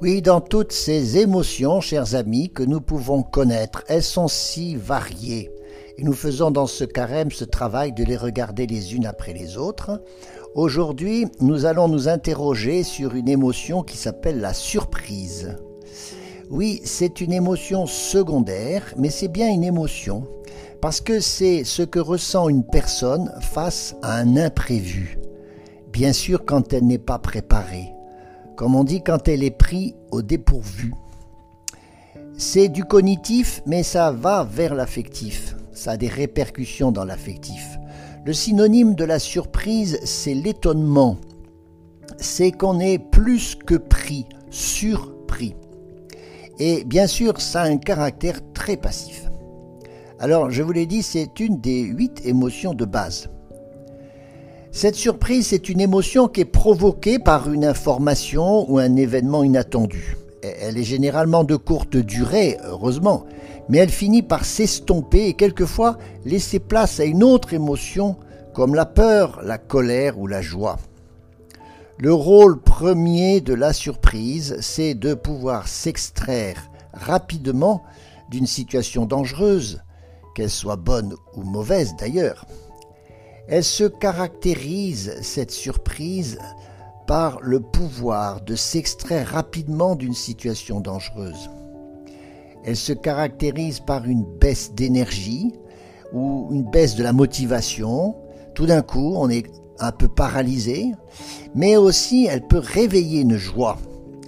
Oui, dans toutes ces émotions, chers amis, que nous pouvons connaître, elles sont si variées. Et nous faisons dans ce carême ce travail de les regarder les unes après les autres. Aujourd'hui, nous allons nous interroger sur une émotion qui s'appelle la surprise. Oui, c'est une émotion secondaire, mais c'est bien une émotion, parce que c'est ce que ressent une personne face à un imprévu. Bien sûr quand elle n'est pas préparée comme on dit quand elle est prise au dépourvu. C'est du cognitif, mais ça va vers l'affectif. Ça a des répercussions dans l'affectif. Le synonyme de la surprise, c'est l'étonnement. C'est qu'on est plus que pris, surpris. Et bien sûr, ça a un caractère très passif. Alors, je vous l'ai dit, c'est une des huit émotions de base. Cette surprise, c'est une émotion qui est provoquée par une information ou un événement inattendu. Elle est généralement de courte durée, heureusement, mais elle finit par s'estomper et quelquefois laisser place à une autre émotion comme la peur, la colère ou la joie. Le rôle premier de la surprise, c'est de pouvoir s'extraire rapidement d'une situation dangereuse, qu'elle soit bonne ou mauvaise d'ailleurs. Elle se caractérise, cette surprise, par le pouvoir de s'extraire rapidement d'une situation dangereuse. Elle se caractérise par une baisse d'énergie ou une baisse de la motivation. Tout d'un coup, on est un peu paralysé, mais aussi elle peut réveiller une joie.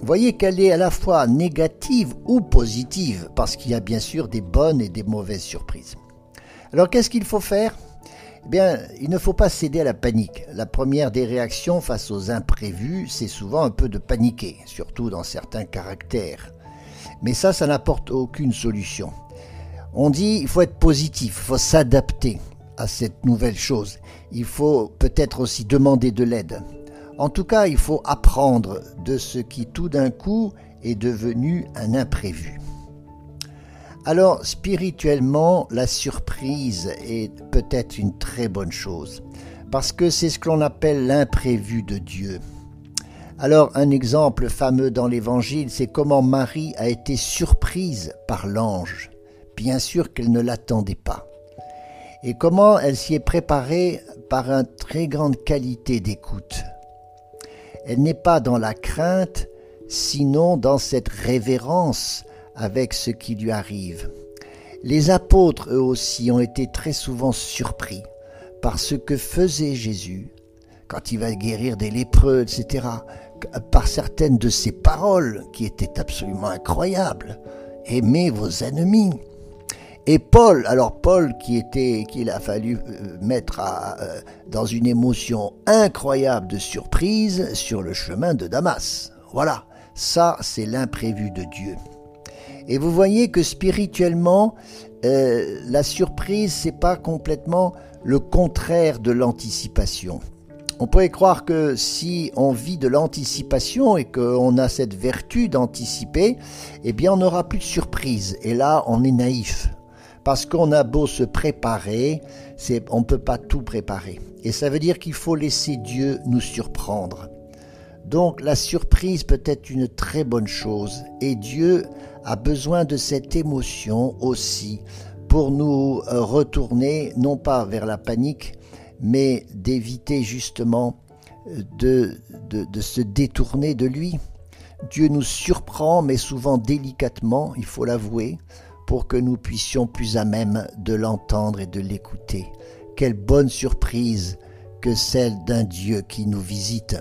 Voyez qu'elle est à la fois négative ou positive, parce qu'il y a bien sûr des bonnes et des mauvaises surprises. Alors qu'est-ce qu'il faut faire? Eh bien, il ne faut pas céder à la panique. La première des réactions face aux imprévus, c'est souvent un peu de paniquer, surtout dans certains caractères. Mais ça, ça n'apporte aucune solution. On dit il faut être positif, il faut s'adapter à cette nouvelle chose. Il faut peut-être aussi demander de l'aide. En tout cas, il faut apprendre de ce qui tout d'un coup est devenu un imprévu. Alors, spirituellement, la surprise est peut-être une très bonne chose, parce que c'est ce que l'on appelle l'imprévu de Dieu. Alors, un exemple fameux dans l'Évangile, c'est comment Marie a été surprise par l'ange. Bien sûr qu'elle ne l'attendait pas. Et comment elle s'y est préparée par une très grande qualité d'écoute. Elle n'est pas dans la crainte, sinon dans cette révérence avec ce qui lui arrive. Les apôtres, eux aussi, ont été très souvent surpris par ce que faisait Jésus quand il va guérir des lépreux, etc., par certaines de ses paroles qui étaient absolument incroyables. Aimez vos ennemis. Et Paul, alors Paul qui était, qu'il a fallu euh, mettre euh, dans une émotion incroyable de surprise sur le chemin de Damas. Voilà, ça c'est l'imprévu de Dieu. Et vous voyez que spirituellement, euh, la surprise, c'est pas complètement le contraire de l'anticipation. On pourrait croire que si on vit de l'anticipation et qu'on a cette vertu d'anticiper, eh bien on n'aura plus de surprise. Et là, on est naïf. Parce qu'on a beau se préparer, on ne peut pas tout préparer. Et ça veut dire qu'il faut laisser Dieu nous surprendre. Donc la surprise peut être une très bonne chose et Dieu a besoin de cette émotion aussi pour nous euh, retourner non pas vers la panique mais d'éviter justement euh, de, se détourner de lui. Dieu nous surprend mais souvent délicatement, il faut l'avouer, pour que nous puissions plus à même de l'entendre et de l'écouter. Quelle bonne surprise que celle d'un Dieu qui nous visite.